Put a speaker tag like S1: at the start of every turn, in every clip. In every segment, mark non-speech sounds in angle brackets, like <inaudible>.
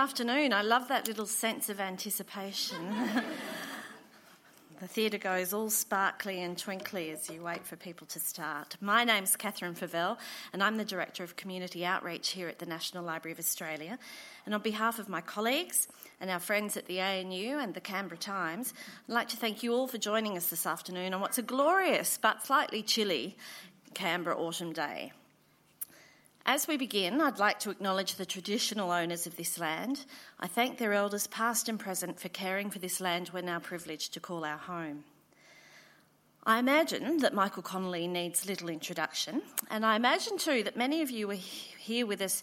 S1: Afternoon. I love that little sense of anticipation. <laughs> the theatre goes all sparkly and twinkly as you wait for people to start. My name's Catherine Favell, and I'm the Director of Community Outreach here at the National Library of Australia. And on behalf of my colleagues and our friends at the ANU and the Canberra Times, I'd like to thank you all for joining us this afternoon on what's a glorious but slightly chilly Canberra autumn day. As we begin, I'd like to acknowledge the traditional owners of this land. I thank their elders, past and present, for caring for this land we're now privileged to call our home. I imagine that Michael Connelly needs little introduction, and I imagine too that many of you were here with us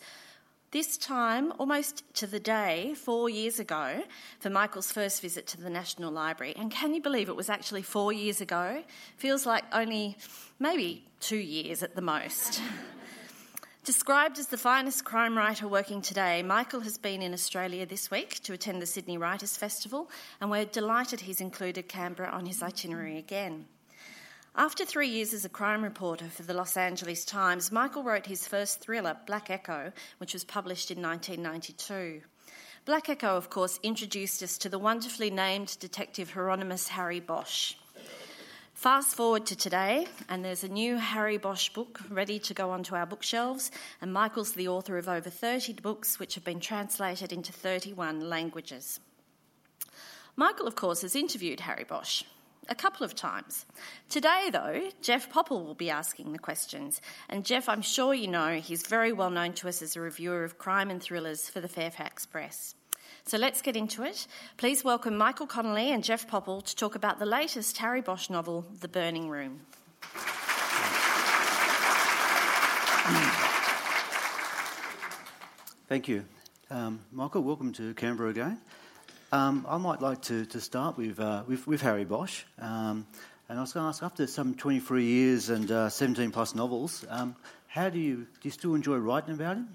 S1: this time, almost to the day, four years ago, for Michael's first visit to the National Library. And can you believe it was actually four years ago? Feels like only maybe two years at the most. <laughs> Described as the finest crime writer working today, Michael has been in Australia this week to attend the Sydney Writers' Festival, and we're delighted he's included Canberra on his itinerary again. After three years as a crime reporter for the Los Angeles Times, Michael wrote his first thriller, Black Echo, which was published in 1992. Black Echo, of course, introduced us to the wonderfully named detective Hieronymus Harry Bosch. Fast forward to today, and there's a new Harry Bosch book ready to go onto our bookshelves, and Michael's the author of over 30 books which have been translated into 31 languages. Michael, of course, has interviewed Harry Bosch a couple of times. Today, though, Jeff Popple will be asking the questions. And Jeff, I'm sure you know, he's very well known to us as a reviewer of crime and thrillers for the Fairfax Press. So let's get into it. Please welcome Michael Connelly and Jeff Popple to talk about the latest Harry Bosch novel, The Burning Room.
S2: Thank you. Um, Michael, welcome to Canberra again. Um, I might like to, to start with, uh, with, with, Harry Bosch. Um, and I was going to ask, after some 23 years and uh, 17 plus novels, um, how do you, do you still enjoy writing about him?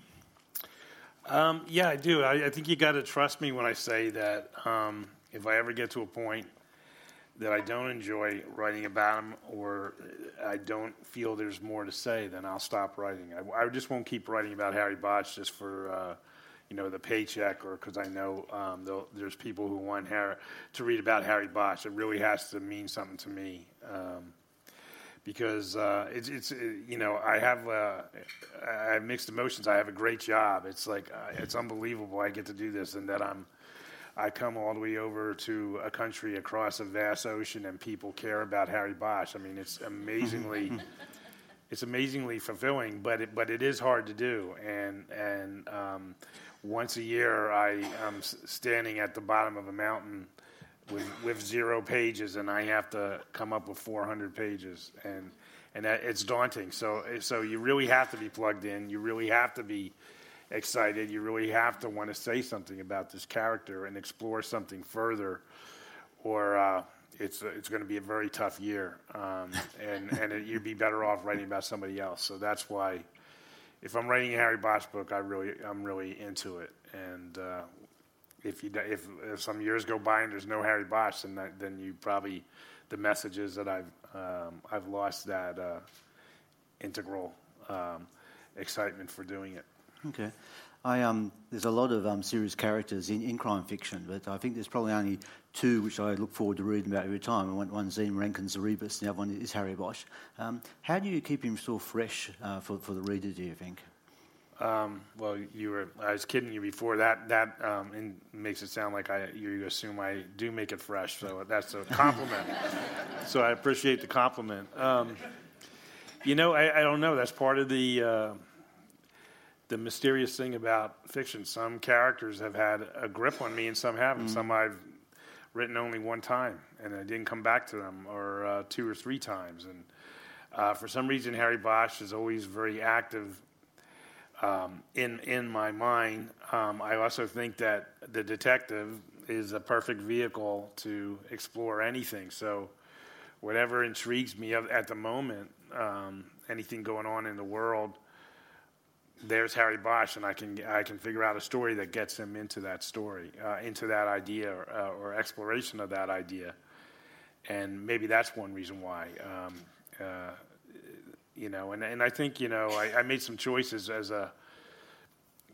S3: Um, yeah, I do. I, I think you got to trust me when I say that um, if I ever get to a point that I don't enjoy writing about him or I don't feel there's more to say, then I'll stop writing. I, I just won't keep writing about Harry Bosch just for. Uh, you know the paycheck, or because I know um, there's people who want Harry, to read about Harry Bosch. It really has to mean something to me. Um, because uh, it's, it's you know I have uh, I have mixed emotions. I have a great job. It's like uh, it's unbelievable I get to do this, and that I'm I come all the way over to a country across a vast ocean, and people care about Harry Bosch. I mean, it's amazingly. <laughs> it's amazingly fulfilling, but it, but it is hard to do. And and um, once a year, I am standing at the bottom of a mountain with, with zero pages, and I have to come up with 400 pages, and and that, it's daunting. So so you really have to be plugged in. You really have to be excited. You really have to want to say something about this character and explore something further, or uh, it's it's going to be a very tough year, um, and and it, you'd be better off writing about somebody else. So that's why. If I'm writing a Harry Bosch book, I really, I'm really into it, and uh, if you if, if some years go by and there's no Harry Bosch, then that, then you probably the messages that I've um, I've lost that uh, integral um, excitement for doing it.
S2: Okay. I, um, there's a lot of um, serious characters in, in crime fiction, but I think there's probably only two which I look forward to reading about every time. One, one's Ian Rankin's Rebus, and the other one is Harry Bosch. Um, how do you keep him still fresh uh, for, for the reader, do you think?
S3: Um, well, you were. I was kidding you before. That that um, makes it sound like I you assume I do make it fresh. So that's a compliment. <laughs> so I appreciate the compliment. Um, you know, I, I, don't know. That's part of the uh, the mysterious thing about fiction. Some characters have had a grip on me, and some haven't. Mm-hmm. Some I've written only one time, and I didn't come back to them, or uh, two or three times. And uh, for some reason, Harry Bosch is always very active um, in in my mind. Um, I also think that the detective is a perfect vehicle to explore anything. So, whatever intrigues me at the moment, um, anything going on in the world, there's Harry Bosch, and I can I can figure out a story that gets him into that story, uh, into that idea, or, uh, or, exploration of that idea. And maybe that's one reason why. Um, uh, you know, and, and I think, you know, I, I made some choices as a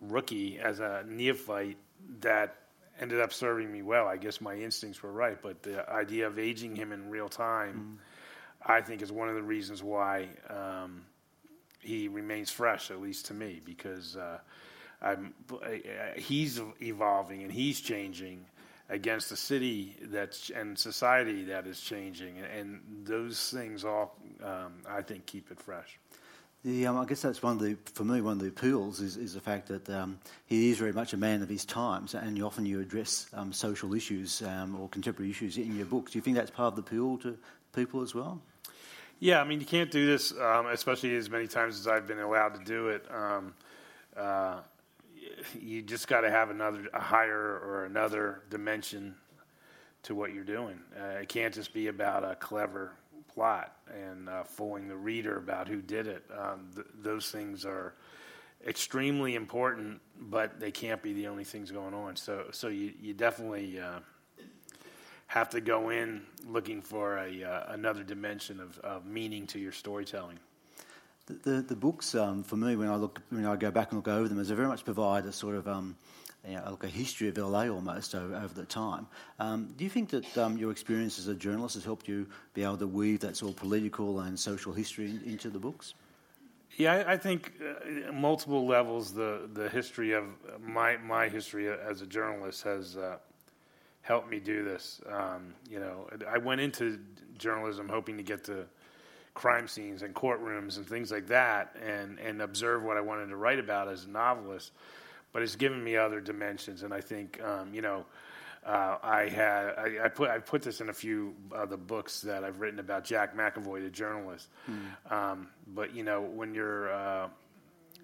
S3: rookie, as a neophyte, that ended up serving me well. I guess my instincts were right, but the idea of aging him in real time, mm. I think, is one of the reasons why um, he remains fresh, at least to me, because uh, I'm, he's evolving and he's changing against a city that's and society that is changing, and those things all, um, I think, keep it fresh.
S2: The, um, I guess that's one of the, for me, one of the appeals is, is the fact that um, he is very much a man of his times, and you often you address um, social issues um, or contemporary issues in your books. Do you think that's part of the appeal to people as well?
S3: Yeah, I mean, you can't do this, um, especially as many times as I've been allowed to do it. Um, uh, you just got to have another, a higher or another dimension to what you're doing. Uh, it can't just be about a clever plot and uh, fooling the reader about who did it. Um, th- those things are extremely important, but they can't be the only things going on. So, so you, you definitely uh, have to go in looking for a uh, another dimension of, of meaning to your storytelling.
S2: The, the, books, um, for me, when I look, when I go back and look over them, is they very much provide a sort of um, you know, like a history of LA almost over, over the time. Um, do you think that um, your experience as a journalist has helped you be able to weave that sort of political and social history in, into the books?
S3: Yeah, I, I think uh, multiple levels. The the history of my my history as a journalist has uh, helped me do this. Um, you know, I went into journalism hoping to get to crime scenes and courtrooms and things like that, and and observe what I wanted to write about as a novelist but it's given me other dimensions. And I think, um, you know, uh, I had I, I, put I put this in a few of the books that I've written about Jack McEvoy, the journalist. Mm. Um, but you know, when you're uh,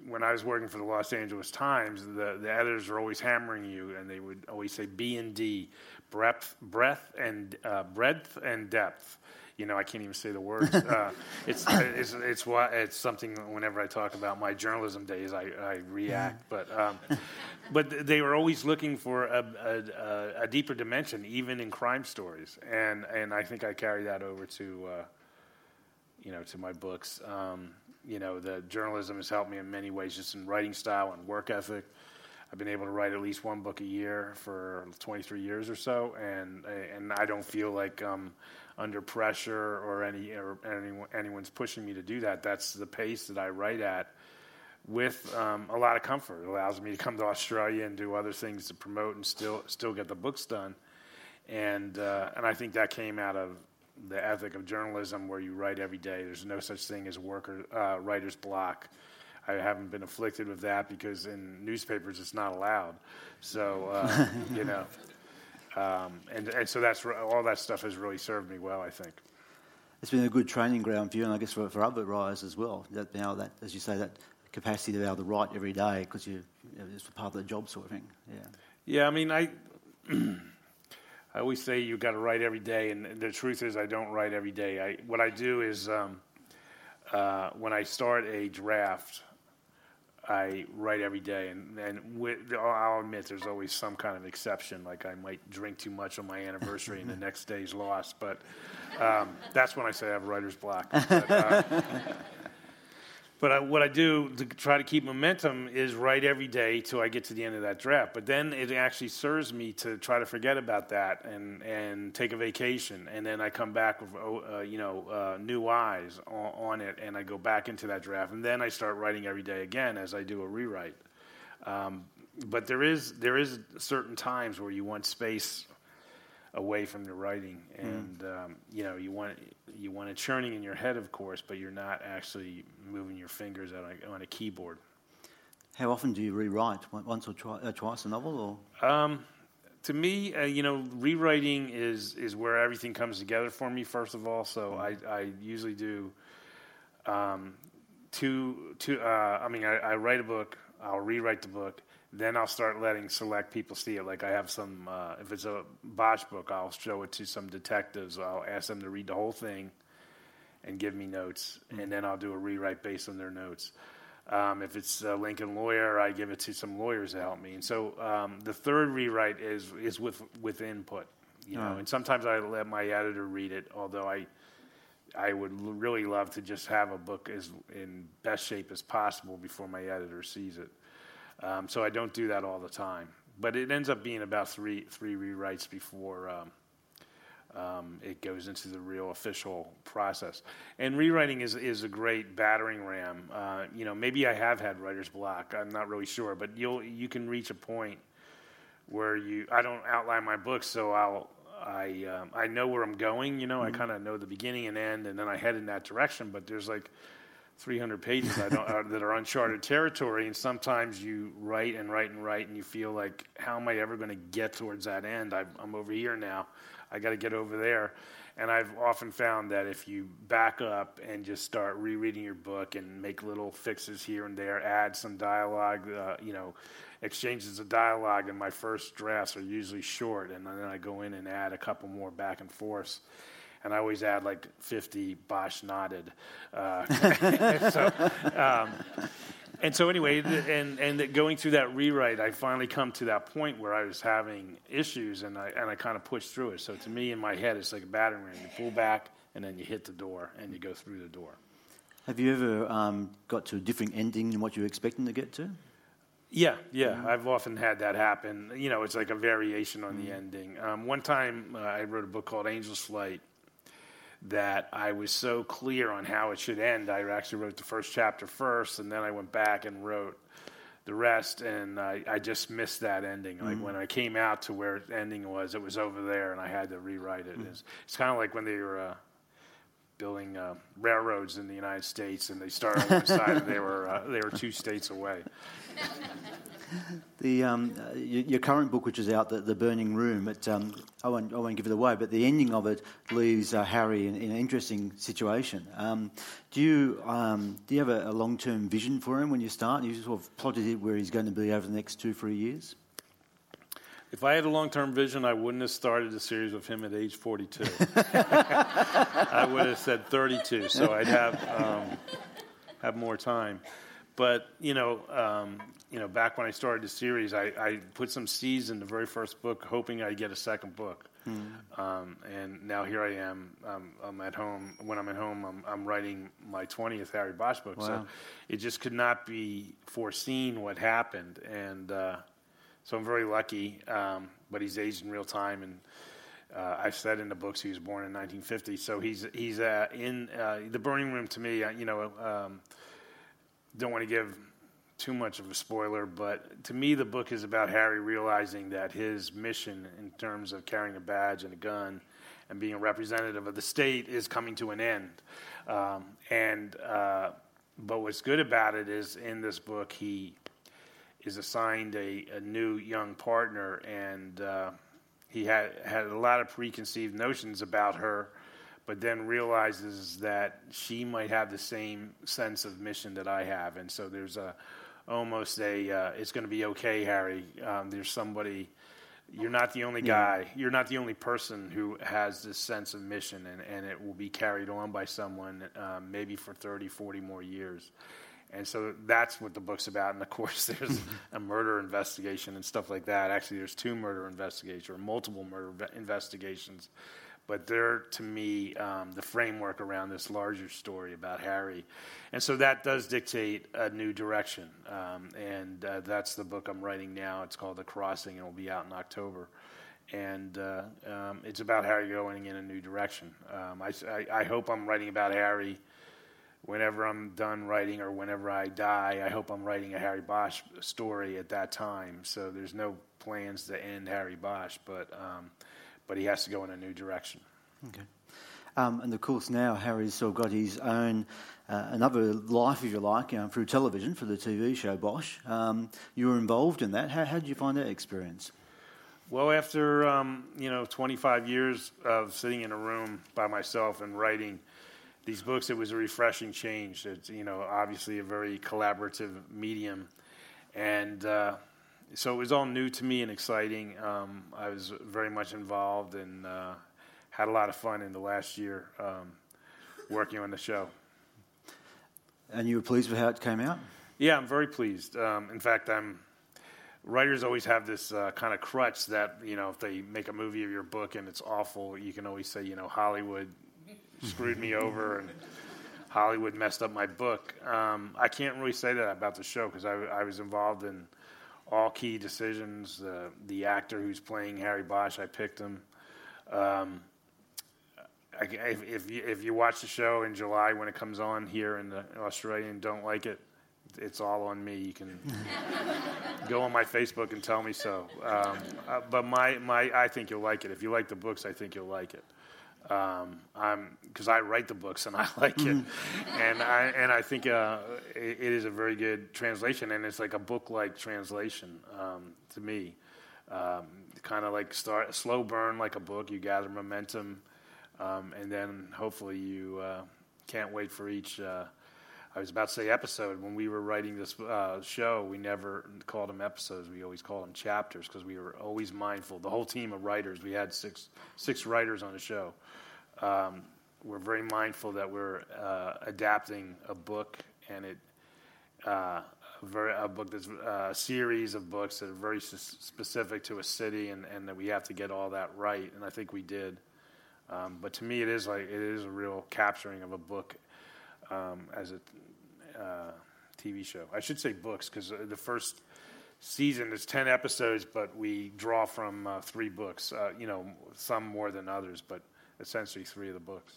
S3: when I was working for the Los Angeles Times, the, the editors are always hammering you, and they would always say B and D, breadth, breadth and uh, breadth and depth you know, I can't even say the words. <laughs> Uh, it's, it's, it's, why, it's something whenever I talk about my journalism days, I, I react. But, um, but they were always looking for a, a, a, deeper dimension, even in crime stories. And, and I think I carry that over to, uh, you know, to my books. Um, you know, the journalism has helped me in many ways, just in writing style and work ethic. I've been able to write at least one book a year for 23 years or so, and and I don't feel like um, under pressure or any or anyone, anyone's pushing me to do that. That's the pace that I write at with um, a lot of comfort. It allows me to come to Australia and do other things to promote and still still get the books done. And uh, and I think that came out of the ethic of journalism, where you write every day. There's no such thing as worker uh, writer's block. I haven't been afflicted with that because in newspapers it's not allowed. So uh, you know, <laughs> um, and, and so that's all that stuff has really served me well, I think.
S2: It's been a good training ground for you, and I guess for, for other writers as well. That know, that as you say, that capacity to be able to write every day because you, you know, it's part of the job sort of thing. Yeah.
S3: Yeah, I mean, I. <clears throat> I always say you have got to write every day, and the truth is, I don't write every day. I, what I do is, um, uh, when I start a draft, I write every day, and and with, I'll admit there's always some kind of exception, like I might drink too much on my anniversary and the next day's lost. But um, that's when I say I have writer's block. But, uh, but I, what I do to try to keep momentum is write every day till I get to the end of that draft. But then it actually serves me to try to forget about that and, and take a vacation. And then I come back with oh, uh, you know uh, new eyes on, on, it, and I go back into that draft. And then I start writing every day again as I do a rewrite. Um, but there is there is certain times where you want space away from the writing, hmm. and mm. um, you know you want you want it churning in your head, of course, but you're not actually moving your fingers on a, on a keyboard.
S2: How often do you rewrite? Once or twi- uh, twice a novel, or?
S3: Um, to me, uh, you know, rewriting is is where everything comes together for me. First of all, so hmm. I, I usually do um, two two. Uh, I mean, I, I write a book, I'll rewrite the book, then I'll start letting select people see it. Like I have some, uh, if it's a Bosch book, I'll show it to some detectives. I'll ask them to read the whole thing and give me notes, mm-hmm. and then I'll do a rewrite based on their notes. Um, if it's a Lincoln lawyer, I give it to some lawyers to help me. And so um, the third rewrite is is with with input, you know. Oh. And sometimes I let my editor read it, although I I would really love to just have a book as in best shape as possible before my editor sees it. Um, so I don't do that all the time. but it ends up being about three three rewrites before um, um, it goes into the real official process. And rewriting is is a great battering ram. Uh, you know, maybe I have had writer's block. I'm not really sure, but you'll you can reach a point where you I don't outline my books, so I'll I um, I know where I'm going. You know, mm-hmm. I kind of know the beginning and end, and then I head in that direction. But there's like 300 pages I don't, uh, that are uncharted territory, and sometimes you write and write and write, and you feel like, how am I ever going to get towards that end? i I'm over here now. I got to get over there. And I've often found that if you back up and just start rereading your book and make little fixes here and there, add some dialogue, uh, you know, exchanges of dialogue in my first drafts are usually short, and then I go in and add a couple more back and forths. And I always add like 50 Bosch nodded. Uh, <laughs> so, um, and so anyway, and and going through that rewrite, I finally come to that point where I was having issues, and I and I kind of pushed through it. So to me, in my head, it's like a battering ram. You pull back, and then you hit the door, and you go through the door.
S2: Have you ever um, got to a different ending than what you were expecting to get to?
S3: Yeah, yeah, mm-hmm. I've often had that happen. You know, it's like a variation on mm-hmm. the ending. Um, one time, uh, I wrote a book called Angel's Flight that I was so clear on how it should end. I actually wrote the first chapter first, and then I went back and wrote the rest, and I, I just missed that ending. Like mm-hmm. when I came out to where the ending was, it was over there, and I had to rewrite it. Mm-hmm. It's, it's kind of like when they were. Uh, building uh, railroads in the United States, and they started on one side, and they were uh, they were two states away.
S2: The um, uh, your, current book, which is out, the, the Burning Room, it, um, I won't I won't give it away, but the ending of it leaves uh, Harry in, in, an interesting situation. Um, do you um, do you have a, a long term vision for him when you start? You sort of plotted it where he's going to be over the next two three years.
S3: If I had a long term vision, I wouldn't have started the series with him at age 42. <laughs> I would have said 32, so I'd have um, have more time. But you know, um, you know, back when I started the series, I, I, put some seeds in the very first book, hoping I'd get a second book. Mm. Um, and now here I am. Um, I'm at home. When I'm at home, I'm, I'm writing my 20th Harry Bosch book. Wow. So it just could not be foreseen what happened, and. Uh, so I'm very lucky, um, but he's aged in real time, and uh, I've said in the books he was born in 1950. So he's he's uh, in uh, the burning room. To me, you know, um, don't want to give too much of a spoiler, but to me, the book is about Harry realizing that his mission in terms of carrying a badge and a gun and being a representative of the state is coming to an end. Um, and uh, but what's good about it is in this book he is assigned a, a new young partner, and uh, he had had a lot of preconceived notions about her, but then realizes that she might have the same sense of mission that I have, and so there's a almost a uh, it's going to be okay, Harry. Um, there's somebody. You're not the only guy. You're not the only person who has this sense of mission, and, and it will be carried on by someone um, maybe for 30, 40 more years. And so that's what the book's about. And of course, <laughs> there's a murder investigation and stuff like that. Actually, there's two murder investigations or multiple murder investigations. But they're, to me, um, the framework around this larger story about Harry. And so that does dictate a new direction. Um, and uh, that's the book I'm writing now. It's called The Crossing, and it will be out in October. And uh, um, it's about Harry going in a new direction. Um, I, I, I hope I'm writing about Harry whenever I'm done writing or whenever I die, I hope I'm writing a Harry Bosch story at that time. So there's no plans to end Harry Bosch, but um, but he has to go in a new direction.
S2: Okay. Um, and of course, now Harry's sort of got his own uh, another life, if you like, um, through television for the TV show Bosch. Um, you were involved in that. How, how, did you find that experience?
S3: Well, after um, you know 25 years of sitting in a room by myself and writing these books, it was a refreshing change. It's you know obviously a very collaborative medium, and uh, so it was all new to me and exciting. Um, I was very much involved and uh, had a lot of fun in the last year um, working on the show.
S2: And you were pleased with how it came out?
S3: Yeah, I'm very pleased. Um, in fact, I'm. Writers always have this uh, kind of crutch that you know if they make a movie of your book and it's awful, you can always say you know Hollywood screwed me over and Hollywood messed up my book. Um, I can't really say that about the show because I, I, was involved in all key decisions. Uh, the actor who's playing Harry Bosch, I picked him. Um, I, if, if, you, if you watch the show in July when it comes on here in, the, in Australia and don't like it, it's all on me. You can <laughs> go on my Facebook and tell me so. Um, uh, but my, my, I think you'll like it. If you like the books, I think you'll like it. Um, I'm because I write the books and I <laughs> like it, and I and I think uh, it, it is a very good translation, and it's like a book-like translation um, to me. Um, kind of like start slow burn like a book. You gather momentum, um, and then hopefully you uh, can't wait for each. Uh, I was about to say episode. When we were writing this uh, show, we never called them episodes. We always called them chapters because we were always mindful. The whole team of writers, we had six six writers on the show. Um, we're very mindful that we're uh, adapting a book, and it uh, a, very, a book that's uh, a series of books that are very s- specific to a city, and, and that we have to get all that right. And I think we did. Um, but to me, it is like it is a real capturing of a book um, as a uh, TV show. I should say books because uh, the first season is 10 episodes, but we draw from uh, three books, uh, you know, some more than others, but essentially three of the books.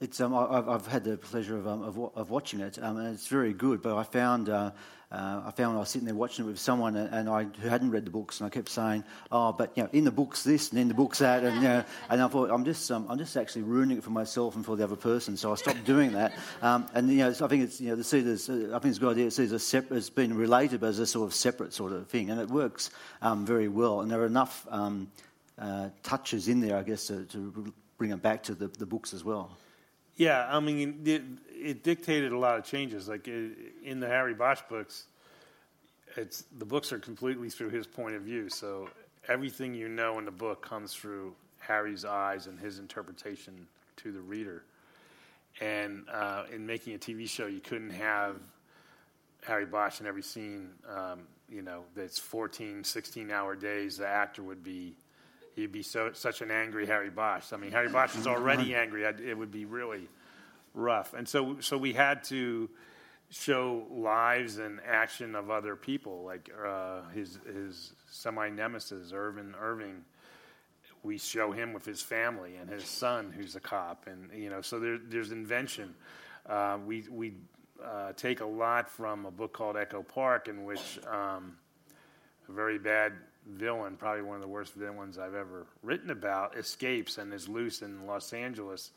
S2: It's um, I've, I've had the pleasure of, um, of, of, watching it, um, and it's very good. But I found uh, uh, I found I was sitting there watching it with someone, and, and, I who hadn't read the books, and I kept saying, "Oh, but you know, in the books this, and in the books that," and you know, and I thought I'm just um, I'm just actually ruining it for myself and for the other person. So I stopped doing that. <laughs> Um, and you know, I think it's you know, the see this, uh, I think it's a good idea. Separate, it's been related, but as a sort of separate sort of thing, and it works um, very well. And there are enough uh, touches in there, I guess, to, to bring it back to the, the books as well.
S3: Yeah, I mean, it, it dictated a lot of changes. Like in the Harry Bosch books, it's the books are completely through his point of view. So everything you know in the book comes through Harry's eyes and his interpretation to the reader. And uh, in making a TV show, you couldn't have Harry Bosch in every scene. Um, you know, that's 14, 16 hour days. The actor would be he'd be so such an angry Harry Bosch. I mean, Harry Bosch is already angry. It would be really rough. And so, so we had to show lives and action of other people, like uh, his his semi nemesis, Irvin Irving. We show him with his family and his son, who's a cop, and you know, so there, there's invention. Uh, we we uh, take a lot from a book called Echo Park, in which um, a very bad villain, probably one of the worst villains I've ever written about, escapes and is loose in Los Angeles.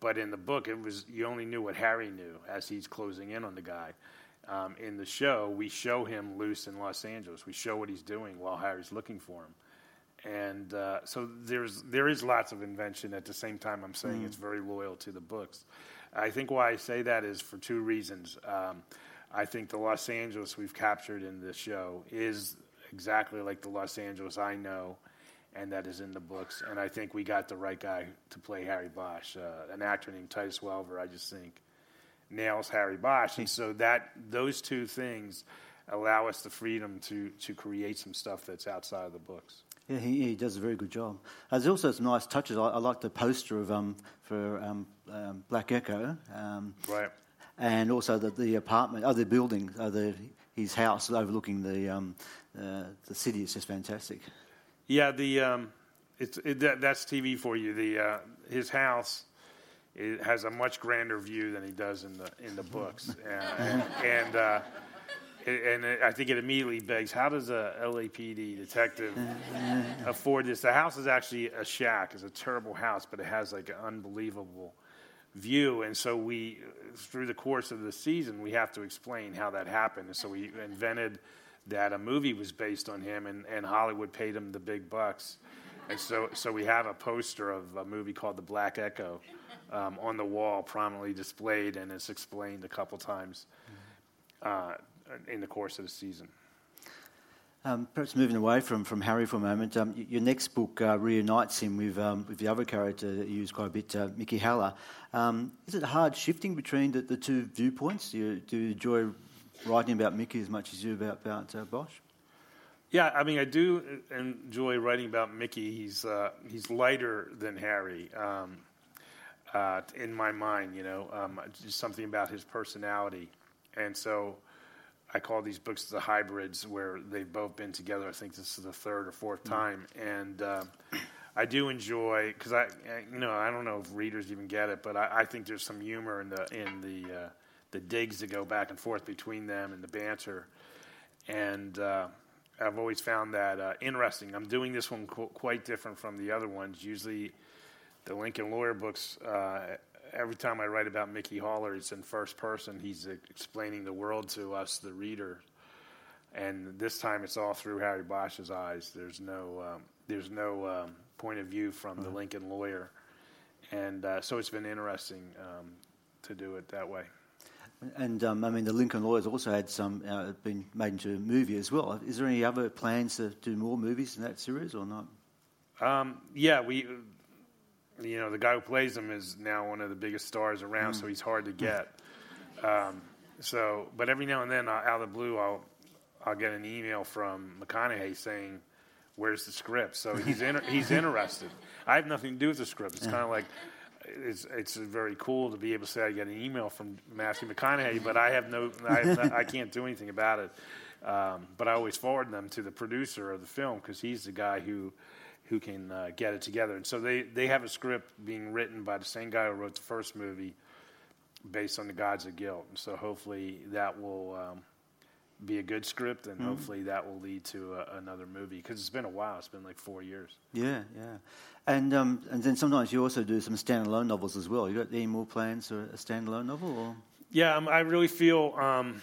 S3: But in the book, it was you only knew what Harry knew as he's closing in on the guy. Um, in the show, we show him loose in Los Angeles. We show what he's doing while Harry's looking for him, and uh, so there's there is lots of invention. At the same time, I'm saying mm. it's very loyal to the books. I think why I say that is for two reasons. Um, I think the Los Angeles we've captured in this show is exactly like the Los Angeles I know, and that is in the books. And I think we got the right guy to play Harry Bosch, uh, an actor named Titus Welliver. I just think nails Harry Bosch, and so that those two things allow us the freedom to to create some stuff that's outside of the books.
S2: Yeah, he, he does a very good job. There's also some nice touches. I, I like the poster of um, for um, um, Black Echo. Um,
S3: right.
S2: And also the, the apartment, oh, the building, uh, the, his house overlooking the um, uh, the city is just fantastic.
S3: Yeah, the um, it's it, that, that's TV for you. The uh, his house it has a much grander view than he does in the in the books, <laughs> and and, uh, and I think it immediately begs, how does a LAPD detective <laughs> afford this? The house is actually a shack. It's a terrible house, but it has like an unbelievable view, and so we through the course of the season we have to explain how that happened. And so we invented that a movie was based on him, and, and Hollywood paid him the big bucks. And so, so we have a poster of a movie called The Black Echo um, on the wall, prominently displayed, and it's explained a couple times uh, in the course of the season.
S2: Um, perhaps moving away from, from Harry for a moment, um, your next book uh, reunites him with, um, with the other character that you use quite a bit, uh, Mickey Haller. Um, is it hard shifting between the, the two viewpoints? Do you, do you enjoy writing about Mickey as much as you do about, about uh, Bosch?
S3: Yeah, I mean, I do enjoy writing about Mickey. He's uh, he's lighter than Harry, um, uh, in my mind. You know, um, just something about his personality, and so I call these books the hybrids, where they've both been together. I think this is the third or fourth time, and uh, I do enjoy because I, I, you know, I don't know if readers even get it, but I, I think there's some humor in the in the uh, the digs that go back and forth between them and the banter, and uh, I've always found that uh, interesting. I'm doing this one qu- quite different from the other ones. Usually, the Lincoln Lawyer books. Every time I write about Mickey Haller, it's in first person. He's explaining the world to us, the reader. And this time, it's all through Harry Bosch's eyes. There's no, um, there's no um, point of view from the Lincoln lawyer, and uh, so it's been interesting um, to do it that way.
S2: And um, I mean, the Lincoln Lawyers also had some uh, been made into a movie as well. Is there any other plans to do more movies in that series or not?
S3: Um, yeah, we you know, the guy who plays him is now one of the biggest stars around, mm. so he's hard to get. Um, so, but every now and then, uh, out of the blue, I'll I'll get an email from McConaughey saying, "Where's the script?" So he's inter- <laughs> he's interested. I have nothing to do with the script. It's kind of like it's it's very cool to be able to say I get an email from Matthew McConaughey, but I have no I, have I can't do anything about it. Um, but I always forward them to the producer of the film because he's the guy who who can uh, get it together. And so they, they have a script being written by the same guy who wrote the first movie based on the Gods of Guilt. And so hopefully that will um, be a good script and mm-hmm. hopefully that will lead to a, another movie because it's been a while. It's been like four years.
S2: Yeah, yeah. And um, and then sometimes you also do some standalone novels as well. You got any more plans for a standalone novel? Or?
S3: Yeah, um, I really feel um,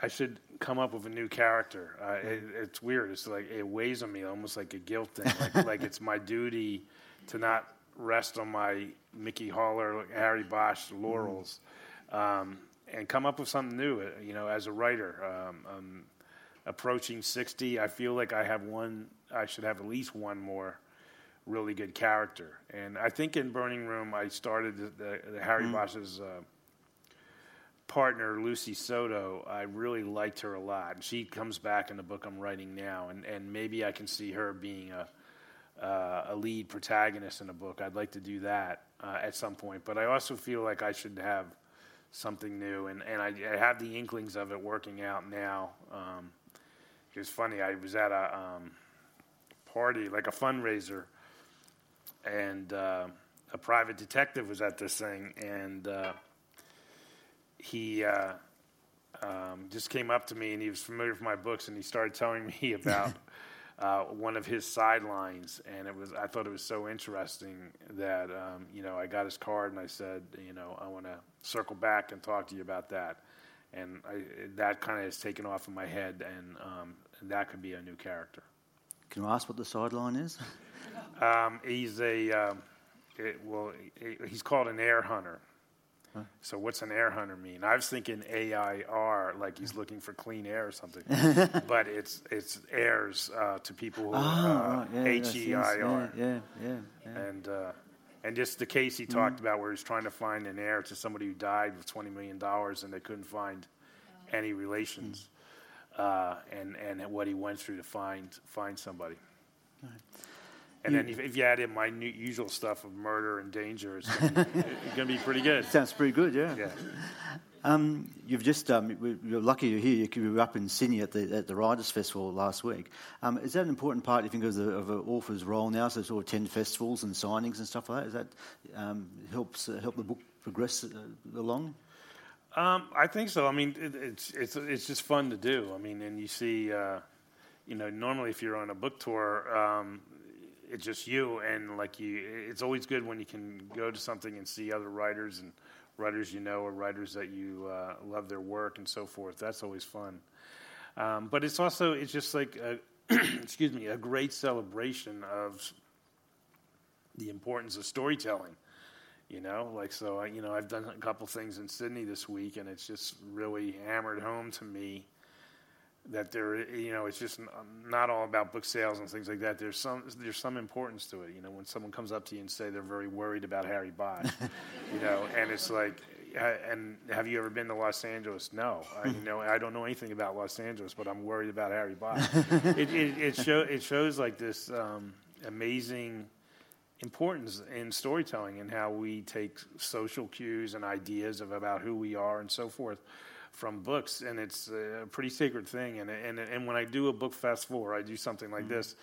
S3: I should come up with a new character. Uh, it, it's weird. It's like it weighs on me almost like a guilt thing. Like <laughs> like it's my duty to not rest on my Mickey Haller, Harry Bosch laurels, um, and come up with something new. Uh, you know, as a writer, um, um, approaching sixty, I feel like I have one. I should have at least one more really good character. And I think in Burning Room, I started the, the, the Harry mm-hmm. Bosch's. Uh, partner, Lucy Soto, I really liked her a lot. She comes back in the book I'm writing now, and, and maybe I can see her being a, uh, a lead protagonist in a book. I'd like to do that uh, at some point. But I also feel like I should have something new, and, and I, I have the inklings of it working out now. Um, funny, I was at a um, party, like a fundraiser, and uh, a private detective was at this thing, and uh, he uh, um, just came up to me and he was familiar with my books and he started telling me <laughs> about <laughs> uh, one of his sidelines and it was I thought it was so interesting that um, you know I got his card and I said you know I want to circle back and talk to you about that and I, that kind of has taken off in my head and, um, and that could be a new character.
S2: Can I ask what the sideline is? <laughs>
S3: Um, he's a um, it, well, he's called an heir hunter. So what's an air hunter mean? I was thinking AIR, like he's looking for clean air or something, <laughs> but it's it's heirs uh, to people who oh, uh, H E I R.
S2: Yeah, yeah,
S3: yeah. And uh, and just the case he talked mm-hmm. about where he's trying to find an heir to somebody who died with twenty million dollars and they couldn't find any relations, mm-hmm. and and what he went through to find find somebody. And then if, if, you add in my new, usual stuff of murder and danger, it's going <laughs> to be pretty good.
S2: Sounds pretty good, yeah.
S3: Yeah.
S2: Um, you've just um, you're lucky you're here. You were up in Sydney at the at the Writers Festival last week. Um, is that an important part? You think of the of an author's role now? So sort of ten festivals and signings and stuff like that. Is that um, helps uh, help the book progress uh, along?
S3: Um, I think so. I mean, it, it's it's it's just fun to do. I mean, and you see, uh, you know, normally if you're on a book tour, um, it's just you and like you it's always good when you can go to something and see other writers and writers you know or writers that you uh, love their work and so forth. That's always fun. Um, but it's also it's just like a, <clears throat> excuse me a great celebration of the importance of storytelling you know? Like so I, you know i've done a couple things in sydney this week and it's just really hammered home to me that there, you know, it's just not all about book sales and things like that. There's some, there's some importance to it. You know, when someone comes up to you and say they're very worried about Harry Bosch, <laughs> you know, and it's like, and have you ever been to Los Angeles? No, I, you know, I don't know anything about Los Angeles, but I'm worried about Harry Bosch. <laughs> it, it, it, show, it shows like this um, amazing importance in storytelling and how we take social cues and ideas of about who we are and so forth from books, and it's a pretty sacred thing. And and and when I do a book festival or I do something like mm-hmm. this,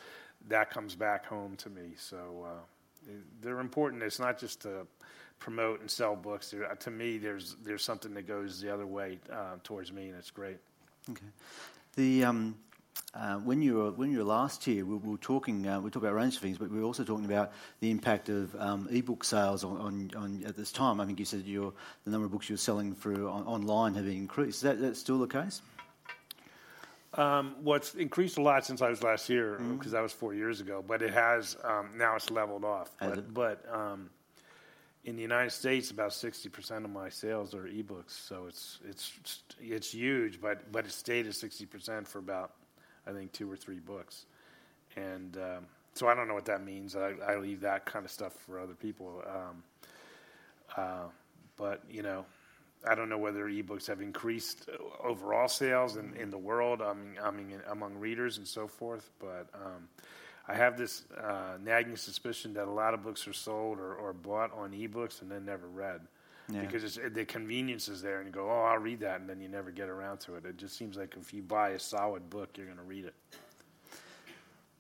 S3: that comes back home to me. So uh, they're important. It's not just to promote and sell books. There, to me, there's there's something that goes the other way uh, towards me, and it's great.
S2: Okay. The um, uh, when you were when you were last here, we, we were talking uh, we talked about a range of things, but we were also talking about the impact of um, ebook sales on, on, on, at this time. I think you said your the number of books you're selling through on, online have increased. Is that, that still the case?
S3: Um, well, it's increased a lot since I was last here because mm-hmm. that was four years ago. But it has um, now it's leveled off. Has but, but um, in the United States, about sixty percent of my sales are ebooks, so it's it's it's huge. But but it stayed at sixty percent for about I think two or three books, and um, so I don't know what that means. I, I, leave that kind of stuff for other people. Um, uh, but you know, I don't know whether ebooks have increased overall sales in, in the world. I mean, I mean, among readers and so forth. But um, I have this uh, nagging suspicion that a lot of books are sold or, or bought on ebooks and then never read. Yeah. Because the convenience is there, and you go, "Oh, I'll read that," and then you never get around to it. It just seems like if you buy a solid book, you're going to read it.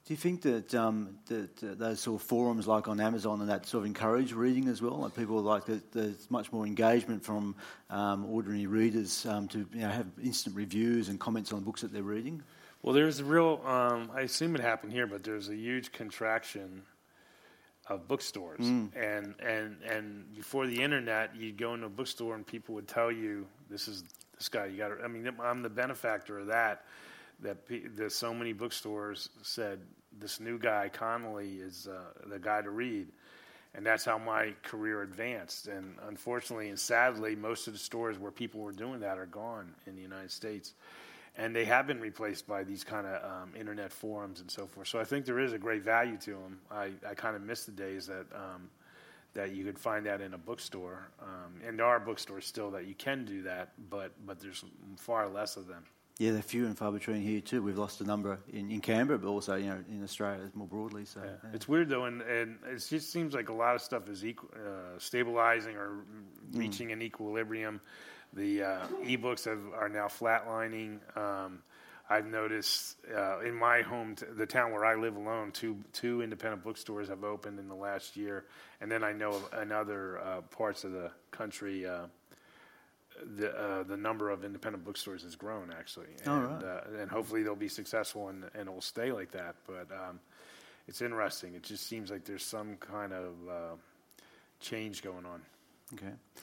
S2: Do you think that, um, that uh, those sort of forums like on Amazon and that sort of encourage reading as well? Like people like that there's much more engagement from um, ordinary readers um, to you know, have instant reviews and comments on books that they're reading?
S3: Well, there's a real, um, I assume it happened here, but there's a huge contraction of bookstores. Mm. And, and, and before the internet, you'd go into a bookstore and people would tell you, this is this guy, you got to, I mean, I'm the benefactor of that that, that so many bookstores said this new guy Connelly is uh, the guy to read, and that's how my career advanced. And unfortunately and sadly, most of the stores where people were doing that are gone in the United States, and they have been replaced by these kind of um, internet forums and so forth. So I think there is a great value to them. I, I kind of miss the days that. Um, that you could find that in a bookstore, um, and there are bookstores still that you can do that, but but there's far less of them.
S2: Yeah, they're few and far between here too. We've lost a number in, in Canberra, but also you know in Australia more broadly. So yeah.
S3: Yeah. it's weird though, and, and it just seems like a lot of stuff is uh, stabilizing or mm. reaching mm. an equilibrium. The uh, ebooks have, are now flatlining. Um, I've noticed uh, in my home, t- the town where I live alone, two two independent bookstores have opened in the last year, and then I know in other uh, parts of the country uh, the uh, the number of independent bookstores has grown actually, and,
S2: right. uh,
S3: and hopefully they'll be successful and and it will stay like that. But um, it's interesting. It just seems like there's some kind of uh, change going on.
S2: Okay.